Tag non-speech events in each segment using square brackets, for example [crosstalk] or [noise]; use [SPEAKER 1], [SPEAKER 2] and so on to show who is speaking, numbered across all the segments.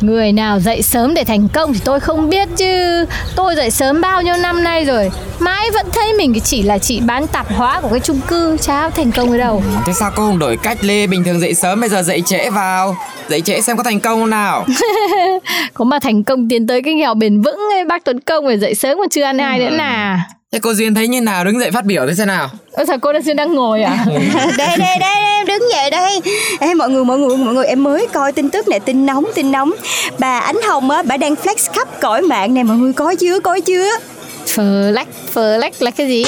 [SPEAKER 1] Người nào dậy sớm để thành công thì tôi không biết chứ. Tôi dậy sớm bao nhiêu năm nay rồi Mãi vẫn thấy mình chỉ là chị bán tạp hóa của cái chung cư. Chả thành công ở đâu.
[SPEAKER 2] Thế sao cô không đổi cách Lê Bình thường dậy sớm bây giờ dậy trễ vào? Dậy trễ xem có thành công không nào. [laughs]
[SPEAKER 1] Có mà thành công tiến tới cái nghèo bền vững ấy Bác Tuấn Công phải dậy sớm còn chưa ăn ai nữa nà
[SPEAKER 2] Thế cô Duyên thấy như nào? Đứng dậy phát biểu thế xem nào?
[SPEAKER 1] Ơ sao cô đang đang ngồi à? [laughs]
[SPEAKER 3] Đây đây đây em đứng dậy đây. Em mọi người mọi người mọi người em mới coi tin tức này tin nóng tin nóng. Bà ánh hồng á bà đang flex khắp cõi mạng này mọi người có chưa có chưa?
[SPEAKER 1] Flex, flex là cái gì?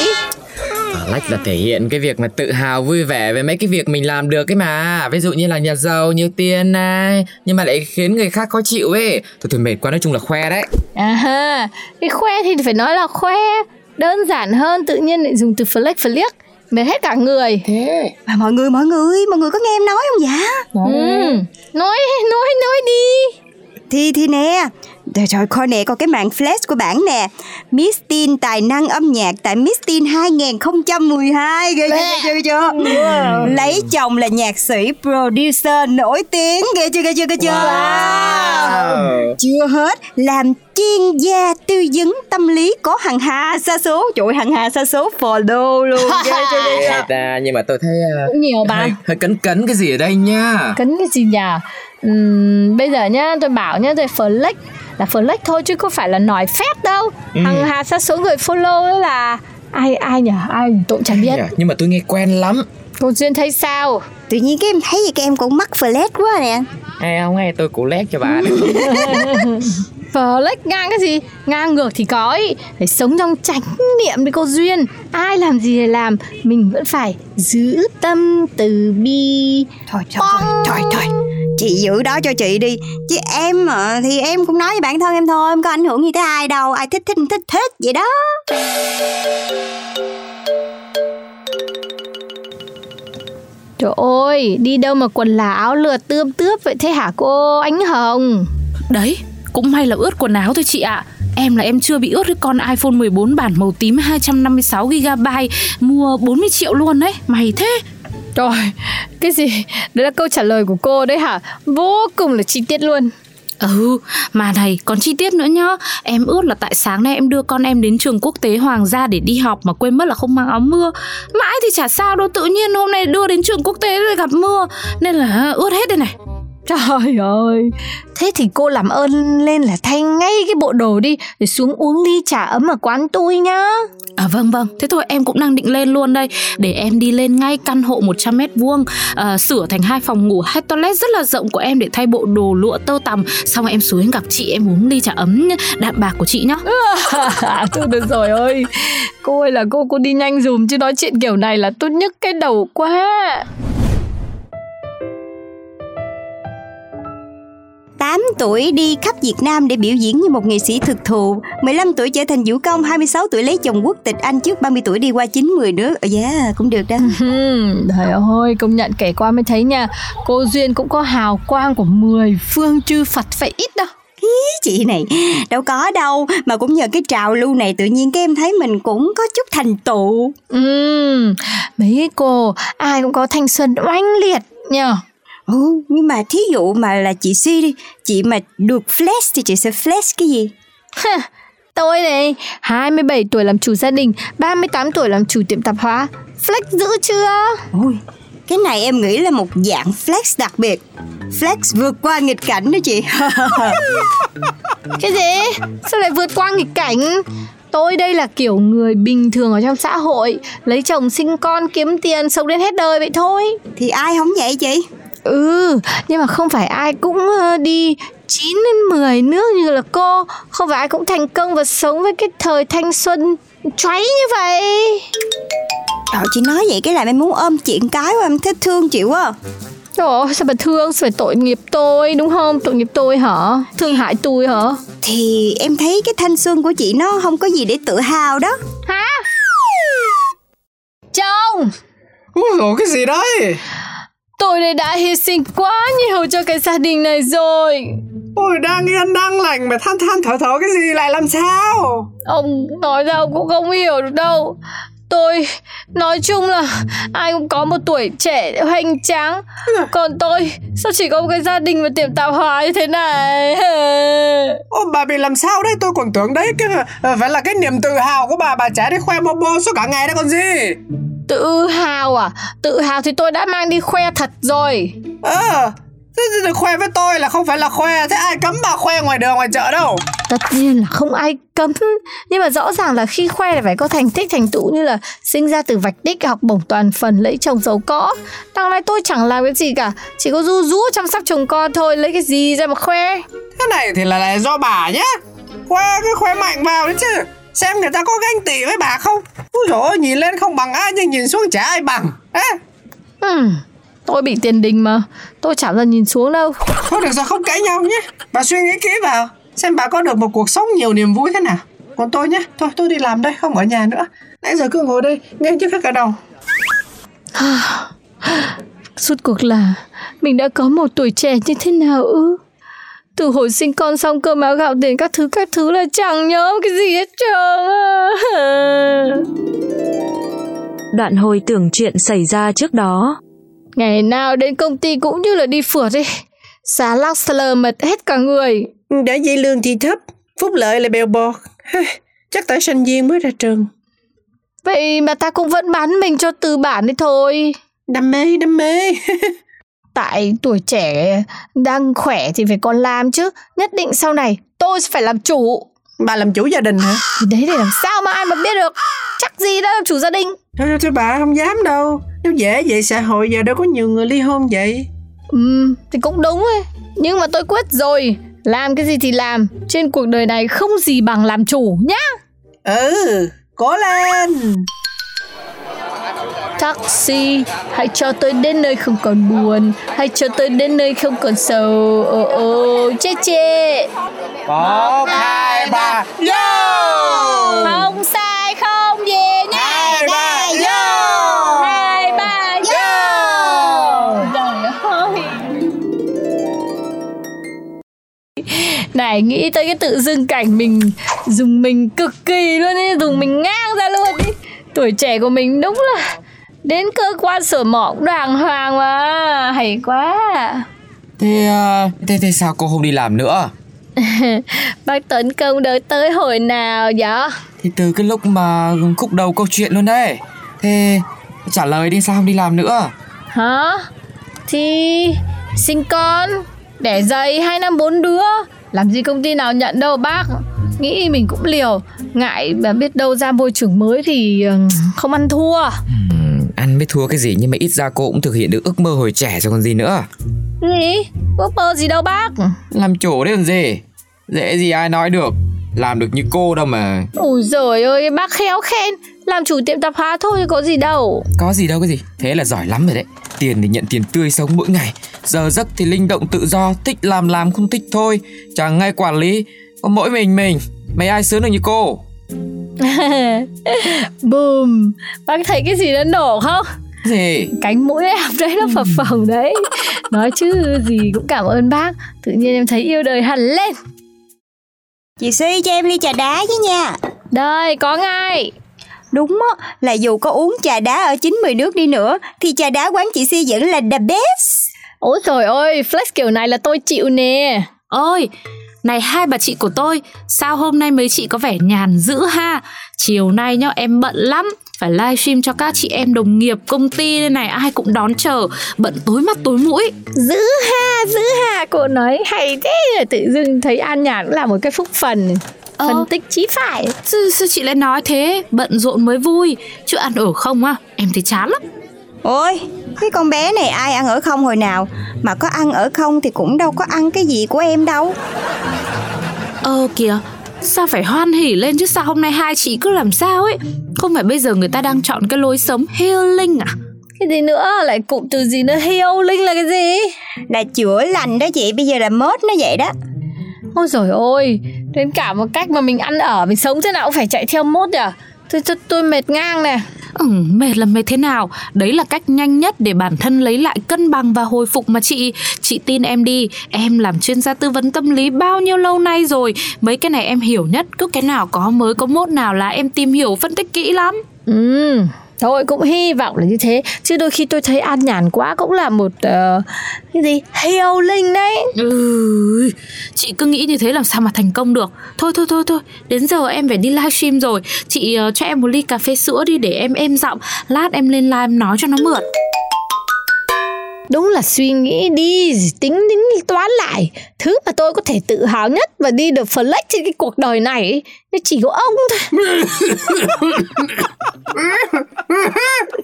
[SPEAKER 2] Lách là thể hiện cái việc mà tự hào vui vẻ về mấy cái việc mình làm được ấy mà. Ví dụ như là nhà giàu, nhiều tiền này Nhưng mà lại khiến người khác khó chịu ấy. Thôi thôi mệt quá nói chung là khoe đấy.
[SPEAKER 1] À ha, cái khoe thì phải nói là khoe Đơn giản hơn tự nhiên lại dùng từ flex flex Mệt hết cả người.
[SPEAKER 2] Thế.
[SPEAKER 3] Mà mọi người mọi người mọi người có nghe em nói không dạ?
[SPEAKER 1] Ừ. Nói, nói, nói đi
[SPEAKER 3] thì thì nè. Trời trời coi nè coi cái màn flash của bản nè. Miss Teen tài năng âm nhạc tại Miss Teen 2012 ghê chưa ghê chưa Lấy chồng là nhạc sĩ producer nổi tiếng ghê chưa ghê chưa ghê chưa?
[SPEAKER 2] Wow.
[SPEAKER 3] Chưa hết làm chuyên gia tư vấn tâm lý có hàng hà sa số. Trời hàng hà sa số follow luôn [laughs] ghê chưa ghê chưa?
[SPEAKER 2] nhưng mà tôi thấy à,
[SPEAKER 1] Cũng nhiều
[SPEAKER 2] hơi,
[SPEAKER 1] bạn.
[SPEAKER 2] hơi cấn cấn cái gì ở đây nha.
[SPEAKER 1] Cấn cái gì nhỉ Ừm, Bây giờ nhá tôi bảo nhá tôi flex Là flex thôi chứ không phải là nói phép đâu.
[SPEAKER 2] Ừ.
[SPEAKER 1] Hằng hà sát số người follow ấy là Ai ai nhỉ ai tôi cũng chẳng biết.
[SPEAKER 2] Dạ, Nhưng mà tôi nghe quen lắm.
[SPEAKER 1] Cô Duyên thấy sao?
[SPEAKER 3] Tự nhiên cái em thấy gì cái em cũng mắc flash quá nè.
[SPEAKER 2] Hay không hay tôi cú lét cho bạn [laughs] [laughs]
[SPEAKER 1] Flex ngang cái gì? Ngang ngược thì có ý. Phải sống trong chánh niệm đi cô Duyên. Ai làm gì thì làm. Mình vẫn phải giữ tâm từ bi.
[SPEAKER 3] Thôi thôi thôi thôi thôi Chị giữ đó cho chị đi Chứ em mà thì em cũng nói với bản thân em thôi Em có ảnh hưởng gì tới ai đâu Ai thích thích thích thích vậy đó
[SPEAKER 1] Trời ơi Đi đâu mà quần là áo lượt tươm tướp vậy thế hả cô Ánh Hồng
[SPEAKER 4] Đấy, cũng may là ướt quần áo thôi chị ạ. Em là em chưa bị ướt cái con iPhone 14 bản màu tím 256GB mua 40 triệu luôn đấy. Mày thế.
[SPEAKER 1] Trời Cái gì? Đấy là câu trả lời của cô đấy hả? Vô cùng là chi tiết luôn.
[SPEAKER 4] Ừ, mà này, còn chi tiết nữa nhá. Em ướt là tại sáng nay em đưa con em đến trường quốc tế Hoàng gia để đi học Mà quên mất là không mang áo mưa. Mãi thì chả sao đâu, tự nhiên hôm nay đưa đến trường quốc tế rồi gặp mưa. Nên là ướt hết đây này.
[SPEAKER 1] Trời ơi. Thế thì cô làm ơn lên là thay ngay cái bộ đồ đi Để xuống uống ly trà ấm ở quán tôi nhá.
[SPEAKER 4] À vâng vâng, thế thôi em cũng đang định lên luôn đây. Để em đi lên ngay căn hộ 100m vuông à, Sửa thành hai phòng ngủ, hai toilet rất là rộng của em Để thay bộ đồ lụa tơ tằm. Xong em xuống gặp chị em uống ly trà ấm đạm bạc của chị nhá. [laughs]
[SPEAKER 1] Thôi được rồi ơi. Cô ơi là cô cô đi nhanh dùm Chứ nói chuyện kiểu này là tôi nhức cái đầu quá
[SPEAKER 3] tuổi đi khắp Việt Nam để biểu diễn như một nghệ sĩ thực thụ. 15 tuổi trở thành vũ công 26 tuổi lấy chồng quốc tịch Anh trước 30 tuổi đi qua 90 nước. Ờ yeah, cũng được đó. [laughs]
[SPEAKER 1] Trời ơi công nhận kể qua mới thấy nha. Cô Duyên cũng có hào quang của 10 phương chư Phật phải ít đâu
[SPEAKER 3] Chị này đâu có đâu. Mà cũng nhờ cái trào lưu này tự nhiên cái em thấy mình cũng có chút thành tựu.
[SPEAKER 1] Ừm, Mấy cô ai cũng có thanh xuân oanh liệt nhờ
[SPEAKER 3] Ừ, nhưng mà thí dụ mà là chị Si đi Chị mà được flash thì chị sẽ flash cái gì?
[SPEAKER 1] Tôi này 27 tuổi làm chủ gia đình 38 tuổi làm chủ tiệm tạp hóa. Flex giữ chưa?
[SPEAKER 3] Ôi, cái này em nghĩ là một dạng flex đặc biệt. Flex vượt qua nghịch cảnh đó chị. [laughs]
[SPEAKER 1] Cái gì? Sao lại vượt qua nghịch cảnh? Tôi đây là kiểu người bình thường ở trong xã hội Lấy chồng sinh con kiếm tiền sống đến hết đời vậy thôi.
[SPEAKER 3] Thì ai không vậy chị
[SPEAKER 1] Ừ, nhưng mà không phải ai cũng ờ, đi 9 đến 10 nước như là cô Không phải ai cũng thành công và sống với cái thời thanh xuân cháy như vậy
[SPEAKER 3] Trời chị nói vậy cái làm em muốn ôm chuyện cái quá em thích thương chị quá
[SPEAKER 1] Trời ơi, sao bà thương, sao phải tội nghiệp tôi, đúng không? Tội nghiệp tôi hả? Thương hại tôi hả?
[SPEAKER 3] Thì em thấy cái thanh xuân của chị nó không có gì để tự hào đó
[SPEAKER 1] Hả? Chồng!
[SPEAKER 5] Úi dồi, cái gì đấy
[SPEAKER 1] Tôi đây đã hy sinh quá nhiều cho cái gia đình này rồi.
[SPEAKER 5] Ôi đang yên đang lành mà than than thở thở cái gì lại làm sao?
[SPEAKER 1] Ông nói ra ông cũng không hiểu được đâu. Tôi nói chung là ai cũng có một tuổi trẻ hoành tráng. Còn tôi sao chỉ có một cái gia đình và tiệm tạp hóa như thế này? [laughs]
[SPEAKER 5] Ô bà bị làm sao đấy? Tôi còn tưởng đấy cái ờ, phải là cái niềm tự hào của bà. Bà trẻ đi khoe bô bô suốt cả ngày đấy còn gì
[SPEAKER 1] Tự hào à? Tự hào thì tôi đã mang đi khoe thật rồi.
[SPEAKER 5] Ờ Thế thì được khoe với tôi là không phải là khoe. Thế ai cấm bà khoe ngoài đường ngoài chợ đâu?
[SPEAKER 1] Tất nhiên là không ai cấm. Nhưng mà rõ ràng là khi khoe là phải có thành tích thành tựu Như là sinh ra từ vạch đích học bổng toàn phần lấy chồng giàu có. Đằng này tôi chẳng làm cái gì cả. Chỉ có ru rú chăm sóc chồng con thôi. Lấy cái gì ra mà khoe?
[SPEAKER 5] Thế này thì là, là do bà nhá. Khoe cứ khoe mạnh vào đấy chứ Xem người ta có ganh tị với bà không? Úi dồi ôi, nhìn lên không bằng ai Nhưng nhìn xuống chả ai bằng. Ê,
[SPEAKER 1] hmm, Tôi bị tiền đình mà. Tôi chẳng giờ nhìn xuống đâu.
[SPEAKER 5] Thôi được rồi không cãi nhau nhé. Bà suy nghĩ kỹ vào Xem bà có được một cuộc sống nhiều niềm vui thế nào. Còn tôi nhé. Thôi tôi đi làm đây không ở nhà nữa. Nãy giờ cứ ngồi đây nghe chứ hết cả đầu. [sighs]
[SPEAKER 1] Suốt cuộc là Mình đã có một tuổi trẻ như thế nào ư từ hồi sinh con xong cơm áo gạo tiền các thứ các thứ là chẳng nhớ cái gì hết trơn á.
[SPEAKER 6] Đoạn hồi tưởng chuyện xảy ra trước đó.
[SPEAKER 1] Ngày nào đến công ty cũng như là đi phượt đi Xá lắc lờ mệt hết cả người.
[SPEAKER 5] Đã dây lương thì thấp Phúc lợi là bèo bọt. Chắc tại sinh viên mới ra trường.
[SPEAKER 1] Vậy mà ta cũng vẫn bán mình cho tư bản đi thôi.
[SPEAKER 5] Đam mê, đam mê [laughs]
[SPEAKER 1] Tại tuổi trẻ đang khỏe thì phải còn làm chứ. Nhất định sau này tôi sẽ phải làm chủ.
[SPEAKER 5] Bà làm chủ gia đình hả? [laughs]
[SPEAKER 1] Thì đấy để làm sao mà ai mà biết được. Chắc gì đã làm chủ gia đình.
[SPEAKER 5] Thôi, thôi, thôi bà không dám đâu. Nếu dễ vậy xã hội giờ đâu có nhiều người ly hôn vậy.
[SPEAKER 1] Ừ thì cũng đúng ấy. Nhưng mà tôi quyết rồi. Làm cái gì thì làm. Trên cuộc đời này không gì bằng làm chủ nhá.
[SPEAKER 5] Ừ Cố lên
[SPEAKER 1] Taxi, hãy cho tôi đến nơi không còn buồn Hãy cho tôi đến nơi không còn sầu. Ồ ồ, chê chê
[SPEAKER 5] Một, hai, ba, vô
[SPEAKER 1] Không sai không về nha
[SPEAKER 5] Hai, ba, vô
[SPEAKER 1] Hai, ba, vô Trời ơi. Này nghĩ tới cái tự dưng cảnh mình Dùng mình cực kỳ luôn ấy Dùng mình ngang ra luôn đi Tuổi trẻ của mình đúng là Đến cơ quan sở mỏ cũng đàng hoàng mà Hay quá
[SPEAKER 2] Thế, ờ, thế thế sao cô không đi làm nữa? [laughs]
[SPEAKER 1] Bác tấn công đợi tới hồi nào vậy?
[SPEAKER 2] Thì từ cái lúc mà khúc đầu câu chuyện luôn đấy Thế trả lời đi sao không đi làm nữa?
[SPEAKER 1] Hả? Thì sinh con Đẻ dày hai năm bốn đứa Làm gì công ty nào nhận đâu bác Nghĩ mình cũng liều Ngại mà biết đâu ra môi trường mới thì ừ, không ăn thua
[SPEAKER 2] Ừm, ăn mới thua cái gì nhưng mà ít ra cô cũng thực hiện được ước mơ hồi trẻ rồi còn gì nữa.
[SPEAKER 1] Gì? Ước mơ gì đâu bác?
[SPEAKER 2] Làm chủ đấy còn gì? Dễ gì ai nói được. Làm được như cô đâu mà.
[SPEAKER 1] Ôi giời ơi bác khéo khen. Làm chủ tiệm tạp hóa thôi có gì đâu.
[SPEAKER 2] Có gì đâu cái gì. Thế là giỏi lắm rồi đấy. Tiền thì nhận tiền tươi sống mỗi ngày. Giờ giấc thì linh động tự do Thích làm làm không thích thôi. Chẳng ngay quản lý. Có mỗi mình mình. Mấy ai sướng được như cô [laughs]
[SPEAKER 1] Boom Bác thấy cái gì nó nổ không?
[SPEAKER 2] Gì?
[SPEAKER 1] Cánh mũi em [laughs] đấy nó phập phồng đấy. Nói chứ gì cũng cảm ơn bác. Tự nhiên em thấy yêu đời hẳn lên.
[SPEAKER 3] Chị Suy cho em ly trà đá với nha.
[SPEAKER 1] Đây có ngay.
[SPEAKER 3] Đúng á, là dù có uống trà đá ở 90 nước đi nữa Thì trà đá quán chị Si vẫn là the best.
[SPEAKER 1] Ôi trời ơi Flex kiểu này là tôi chịu nè.
[SPEAKER 4] Ôi, này hai bà chị của tôi, sao hôm nay mấy chị có vẻ nhàn dữ ha? Chiều nay nhá em bận lắm, phải livestream cho các chị em đồng nghiệp công ty đây này ai cũng đón chờ, bận tối mắt tối mũi.
[SPEAKER 1] Giữ ha giữ ha. Cô nói hay thế. Tự dưng thấy an nhàn cũng là một cái phúc phần.
[SPEAKER 4] Ờ.
[SPEAKER 1] phân tích chí phải.
[SPEAKER 4] Sao, sao chị lại nói thế. Bận rộn mới vui. Chứ ăn ở không á Em thấy chán lắm.
[SPEAKER 3] Ôi, cái con bé này ai ăn ở không hồi nào? Mà có ăn ở không thì cũng đâu có ăn cái gì của em đâu.
[SPEAKER 4] Ờ kìa. Sao phải hoan hỉ lên chứ sao hôm nay hai chị cứ làm sao ấy? Không phải bây giờ người ta đang chọn cái lối sống healing à?
[SPEAKER 1] Cái gì nữa? Lại cụm từ gì nữa? Healing là cái gì?
[SPEAKER 3] Là chữa lành đó chị, bây giờ là mốt nó vậy đó.
[SPEAKER 1] Ôi rồi ôi đến cả một cách mà mình ăn ở mình sống thế nào cũng phải chạy theo mốt à tôi, tôi, tôi mệt ngang nè
[SPEAKER 4] Ừ, mệt là mệt thế nào? Đấy là cách nhanh nhất để bản thân lấy lại cân bằng và hồi phục mà chị. Chị tin em đi. Em làm chuyên gia tư vấn tâm lý bao nhiêu lâu nay rồi? Mấy cái này em hiểu nhất. Cứ cái nào có mới có mốt nào là em tìm hiểu phân tích kỹ lắm.
[SPEAKER 1] Ừ, thôi cũng hy vọng là như thế. Chứ đôi khi tôi thấy an nhàn quá cũng là một ờ, Cái gì? Healing đấy.
[SPEAKER 4] Ừ, chị cứ nghĩ như thế làm sao mà thành công được. Thôi thôi thôi thôi. Đến giờ em phải đi livestream rồi. Chị ờ, cho em một ly cà phê sữa đi để em êm giọng. Lát em lên live nói cho nó mượt.
[SPEAKER 1] Đúng là suy nghĩ đi Tính tính toán lại. Thứ mà tôi có thể tự hào nhất Và đi được flex trên cái cuộc đời này nó chỉ có ông thôi [laughs]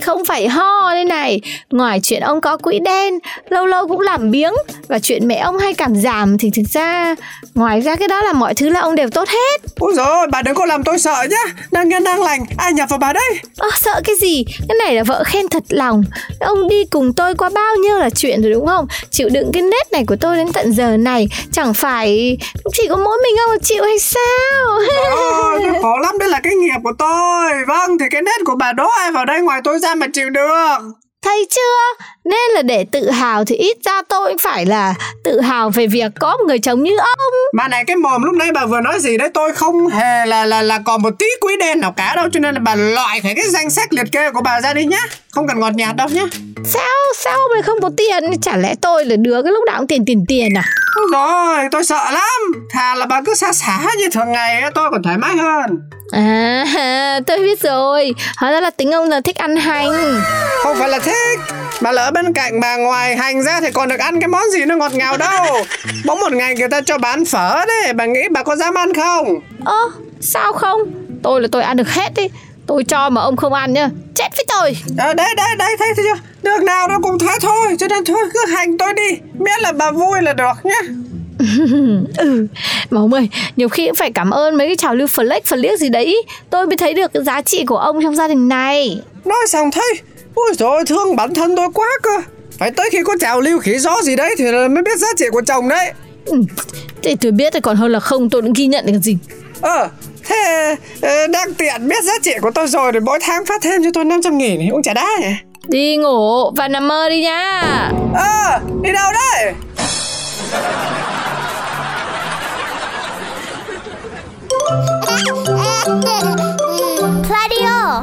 [SPEAKER 1] Không phải ho đây này. Ngoài chuyện ông có quỹ đen Lâu lâu cũng làm biếng. Và chuyện mẹ ông hay cảm giảm Thì thực ra Ngoài ra cái đó là mọi thứ là ông đều tốt hết.
[SPEAKER 5] Ôi rồi bà đừng có làm tôi sợ nhá. Đang nhân đang lành Ai nhập vào bà đây
[SPEAKER 1] Ơ sợ cái gì? Cái này là vợ khen thật lòng. Ông đi cùng tôi qua bao nhiêu là chuyện rồi đúng không? Chịu đựng cái nết này của tôi đến tận giờ này Chẳng phải Chỉ có mỗi mình ông chịu hay sao?
[SPEAKER 5] Ôi khổ lắm Đây là cái nghiệp của tôi. Vâng thì cái nét của bà đố ai vào đây ngoài tôi ra mà chịu được?
[SPEAKER 1] Thấy chưa? Nên là để tự hào thì ít ra tôi cũng phải là Tự hào về việc có một người chồng như ông.
[SPEAKER 5] Bà này cái mồm lúc nãy bà vừa nói gì đấy Tôi không hề là là là còn một tí quý đen nào cả đâu Cho nên là bà loại khỏi cái danh sách liệt kê của bà ra đi nhá. Không cần ngọt nhạt đâu nhá.
[SPEAKER 1] Sao sao lại không có tiền? Chả lẽ tôi là đứa cái lúc nào cũng tiền tiền tiền à
[SPEAKER 5] rồi tôi sợ lắm. Thà là bà cứ xa xả như thường ngày Tôi còn thoải mái hơn.
[SPEAKER 1] À [laughs] tôi biết rồi. Hóa ra là tính ông là thích ăn hành.
[SPEAKER 5] Không phải là thích Bà lỡ bên cạnh bà ngoài hành ra Thì còn được ăn cái món gì nó ngọt ngào đâu. Bỗng một ngày người ta cho bà ăn phở đấy Bà nghĩ bà có dám ăn không?
[SPEAKER 1] Ơ sao không? Tôi là tôi ăn được hết đi Tôi cho mà ông không ăn nhá. Chết với tôi.
[SPEAKER 5] Ờ đấy đấy đấy thấy chưa? Được nào nó cũng thế thôi Cho nên thôi cứ hành tôi đi. Miễn là bà vui là được nhá. [laughs]
[SPEAKER 1] Ừ mà ông ơi nhiều khi cũng phải cảm ơn mấy cái trào lưu flex flex gì đấy. Tôi mới thấy được cái giá trị của ông trong gia đình này.
[SPEAKER 5] Nói xong thấy Ôi rồi thương bản thân tôi quá cơ. Phải tới khi có trào lưu khỉ gió gì đấy Thì là mới biết giá trị của chồng đấy.
[SPEAKER 1] Ừ. thì tôi biết thì còn hơn là không tôi cũng ghi nhận được gì.
[SPEAKER 5] Ờ Thế đang tiện biết giá trị của tôi rồi thì mỗi tháng phát thêm cho tôi 500 nghìn thì cũng chả đá nhỉ
[SPEAKER 1] Đi ngủ và nằm mơ đi nha
[SPEAKER 5] Ờ, à, đi đâu đấy Radio